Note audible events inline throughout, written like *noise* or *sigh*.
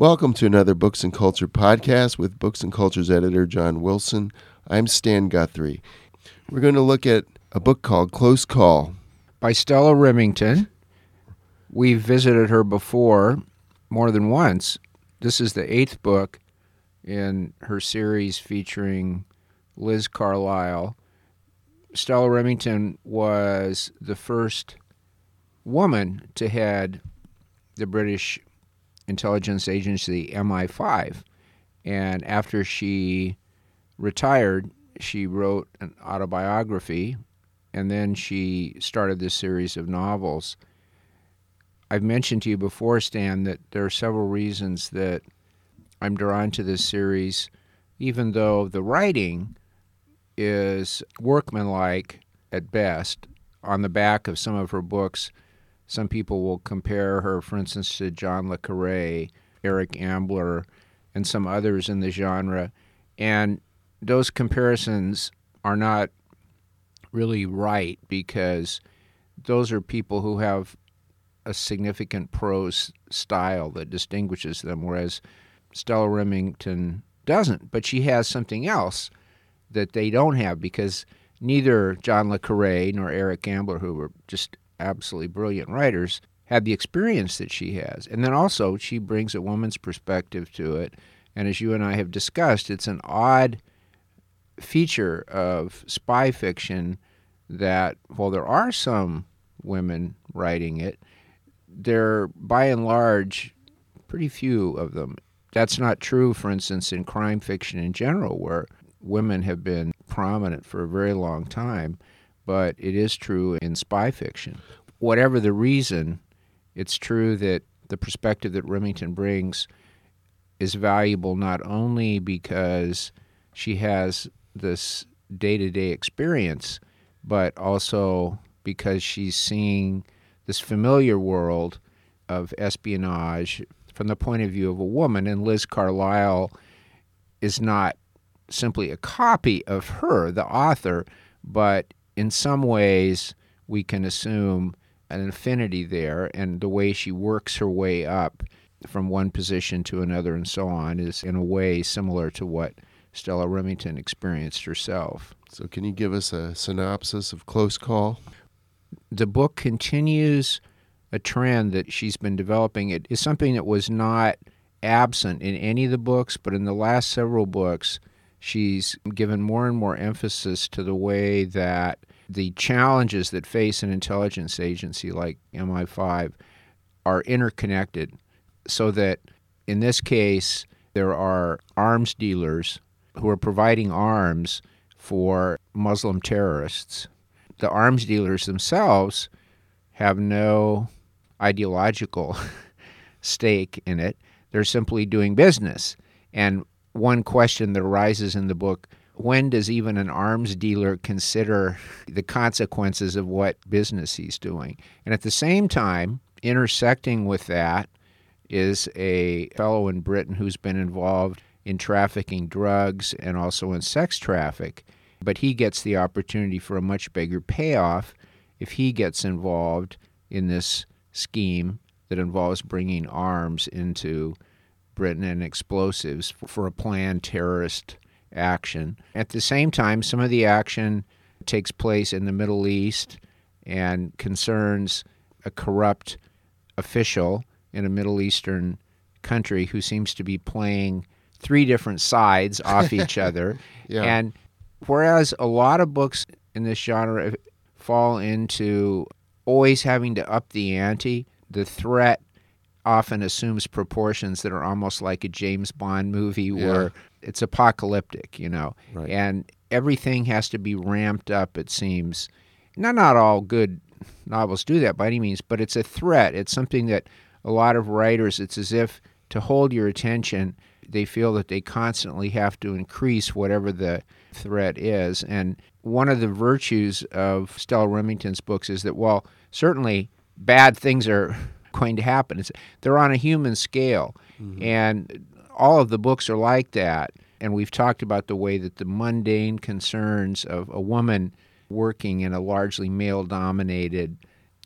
Welcome to another Books and Culture podcast with Books and Culture's editor John Wilson. I'm Stan Guthrie. We're going to look at a book called Close Call by Stella Rimington. We've visited her before more than once. This is the eighth book in her series featuring Liz Carlyle. Stella Rimington was the first woman to head the British intelligence agency MI5. And after she retired, she wrote an autobiography and then she started this series of novels. I've mentioned to you before, Stan, that there are several reasons that I'm drawn to this series, even though the writing is workmanlike at best. On the back of some of her books, some people will compare her, for instance, to John Le Carre, Eric Ambler, and some others in the genre. And those comparisons are not really right because those are people who have a significant prose style that distinguishes them, whereas Stella Rimington doesn't. But she has something else that they don't have because neither John Le Carre nor Eric Ambler, who were just absolutely brilliant writers, had the experience that she has. And then also, she brings a woman's perspective to it. And as you and I have discussed, it's an odd feature of spy fiction that, while there are some women writing it, there are by and large pretty few of them. That's not true, for instance, in crime fiction in general, where women have been prominent for a very long time but it is true in spy fiction. Whatever the reason, it's true that the perspective that Rimington brings is valuable not only because she has this day to day experience, but also because she's seeing this familiar world of espionage from the point of view of a woman. And Liz Carlyle is not simply a copy of her, the author, but in some ways, we can assume an affinity there, and the way she works her way up from one position to another and so on is in a way similar to what Stella Rimington experienced herself. So, can you give us a synopsis of Close Call? The book continues a trend that she's been developing. It is something that was not absent in any of the books, but in the last several books, she's given more and more emphasis to the way that the challenges that face an intelligence agency like MI5 are interconnected so that in this case there are arms dealers who are providing arms for Muslim terrorists. The arms dealers themselves have no ideological *laughs* stake in it. They're simply doing business. And one question that arises in the book when does even an arms dealer consider the consequences of what business he's doing? And at the same time, intersecting with that is a fellow in Britain who's been involved in trafficking drugs and also in sex traffic. But he gets the opportunity for a much bigger payoff if he gets involved in this scheme that involves bringing arms into Britain and explosives for a planned terrorist action. At the same time, some of the action takes place in the Middle East and concerns a corrupt official in a Middle Eastern country who seems to be playing three different sides off each *laughs* other. Yeah. And whereas a lot of books in this genre eh, fall into always having to up the ante, the threat often assumes proportions that are almost like a James Bond movie where it's apocalyptic, you know, Right. and everything has to be ramped up. It seems. Not not all good novels do that by any means, but it's a threat. It's something that a lot of writers. It's as if to hold your attention, they feel that they constantly have to increase whatever the threat is. And one of the virtues of Stella Rimington's books is that, well, certainly bad things are going to happen. It's, they're on a human scale. Mm-hmm. And all of the books are like that. And we've talked about the way that the mundane concerns of a woman working in a largely male dominated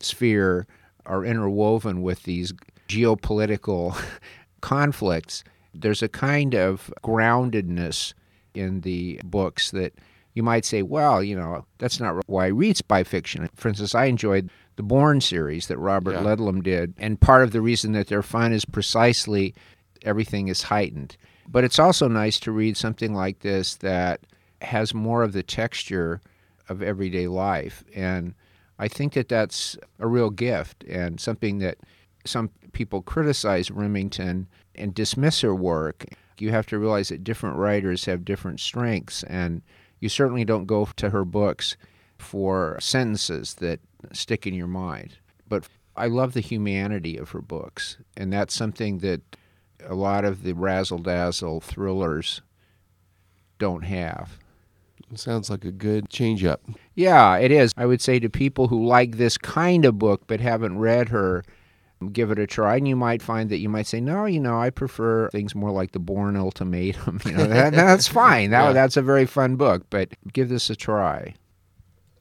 sphere are interwoven with these geopolitical *laughs* conflicts, there's a kind of groundedness in the books that you might say, well, you know, that's not why I read spy fiction. For instance, I enjoyed the Bourne series that Robert Yeah. Ludlum did, and part of the reason that they're fun is precisely everything is heightened. But it's also nice to read something like this that has more of the texture of everyday life. And I think that that's a real gift and something that some people criticize Rimington and dismiss her work. You have to realize that different writers have different strengths, and you certainly don't go to her books for sentences that stick in your mind. But I love the humanity of her books, and that's something that a lot of the razzle dazzle thrillers don't have. Sounds like a good change up. Yeah, it is. I would say to people who like this kind of book but haven't read her, give it a try, and you might find that you might say, "No, you know, I prefer things more like the Bourne Ultimatum." *laughs* You know, that, that's *laughs* fine. That, Yeah. That's a very fun book, but give this a try.